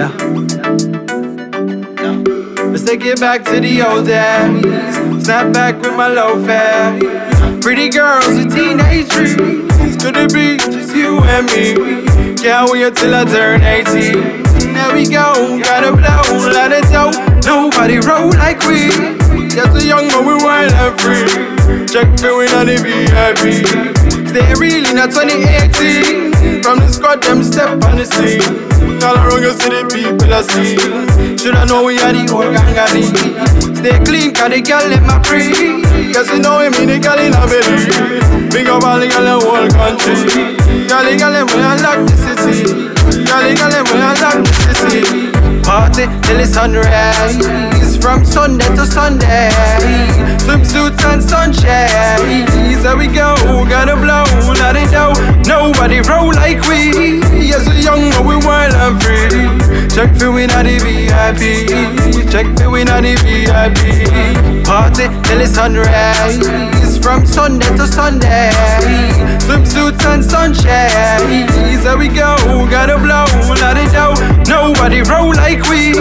Yeah. Let's take it back to the old days. Snap back with my low fare. Pretty girls with teenage dreams. Could it be just you and me? Can't wait till I turn 18. There we go, gotta blow, let it go. Nobody roll like we. Just a young but we wild and free. Check me we on the VIP. Stay really not 2018. From the squad, them step on the scene. All around you see the people I see. Shoulda know we are the whole gang of Stay clean, cause the girl let my free. Cause you know mean the girl in a belly. Big up all the girl in the whole country. Girl, girl, when I lock the city. Girl, girl, when I lock the city. Party till the sunrise. From Sunday to Sunday. Swimsuits and sunshine. There we go, gotta blow, Check for we not the VIP. Check for we not the VIP. Party till the sunrise. From Sunday to Sunday. Swimsuits and sunshine. There we go, gotta blow, let it out. Nobody roll like we.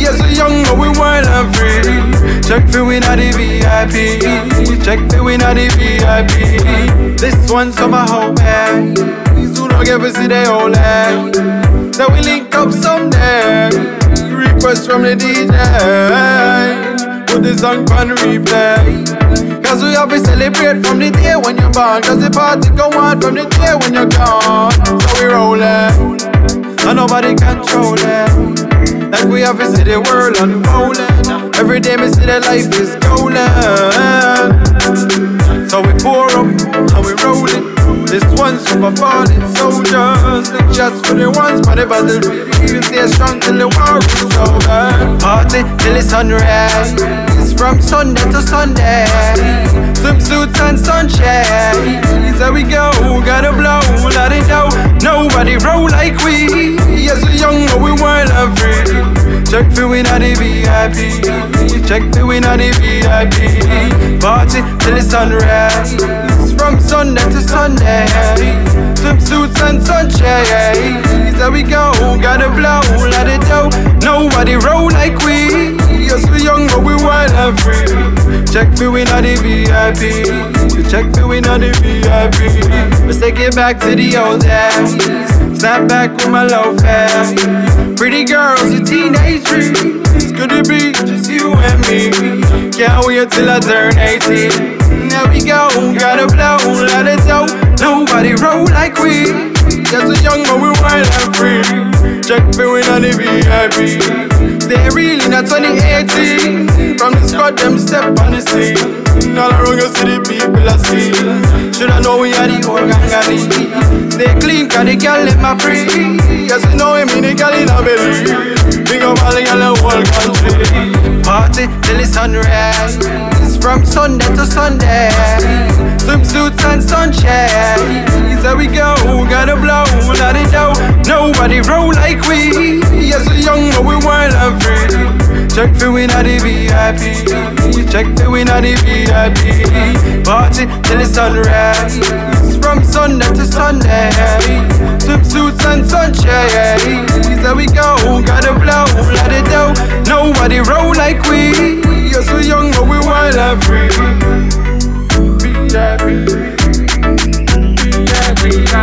Yes, we young, but we wild and free. Check for we not the VIP. Check for we not the VIP. This one's for my home, man. Who don't ever see they whole land. So we link up someday. Request from the DJ. Put the song on replay. Cause we have to celebrate from the day when you're born. Cause the party go on from the day when you're gone. So we rollin', and nobody control it. Like we have to see the world unfolding. Every day we see that life is golden. So we pour up and we rollin'. This one's for fallen soldiers. Look just for the ones, but the battlefield. Stay strong till the war is over. Party till the sunrise. It's From Sunday to Sunday. Swimsuits and sunshine. There we go, gotta blow, let it out. Nobody roll like we. Yes, we young, but we and free. Check for we not the VIP. Check for we not the VIP. Party till the sunrise. From Sunday to Sunday. Swimsuits and sunshine. There we go, gotta blow, let it out. Nobody roll like we. Yes, we young, but we wild and free. Check me, we not the VIP. Check for we not the VIP. Let's take it back to the old days. Snap back with my low fare. Pretty girls with teenage dreams. Could it be just you and me? Can't wait till I turn 18. Just a young but we wild and free. Check for we not the VIP. Stay really not 2018. From the squad, them step on the scene. All around you see the people I see. Shoulda know we are the whole gang of Stay clean, cause the girl let my free. Yes, you know him in the girl in a belly. Big up all the girl in whole country. Party till the sunrise. It's from Sunday to Sunday. Swimsuits and sunshades. There we go, gotta blow, let it out. Nobody roll like we. Yes, we young, but we and free. Check for we not VIP. Check for we not VIP. Party till the sunrise. From Sunday to Sunday. Swimsuits and sunshine. There we go, gotta blow, let it out. Nobody roll like we. VIP.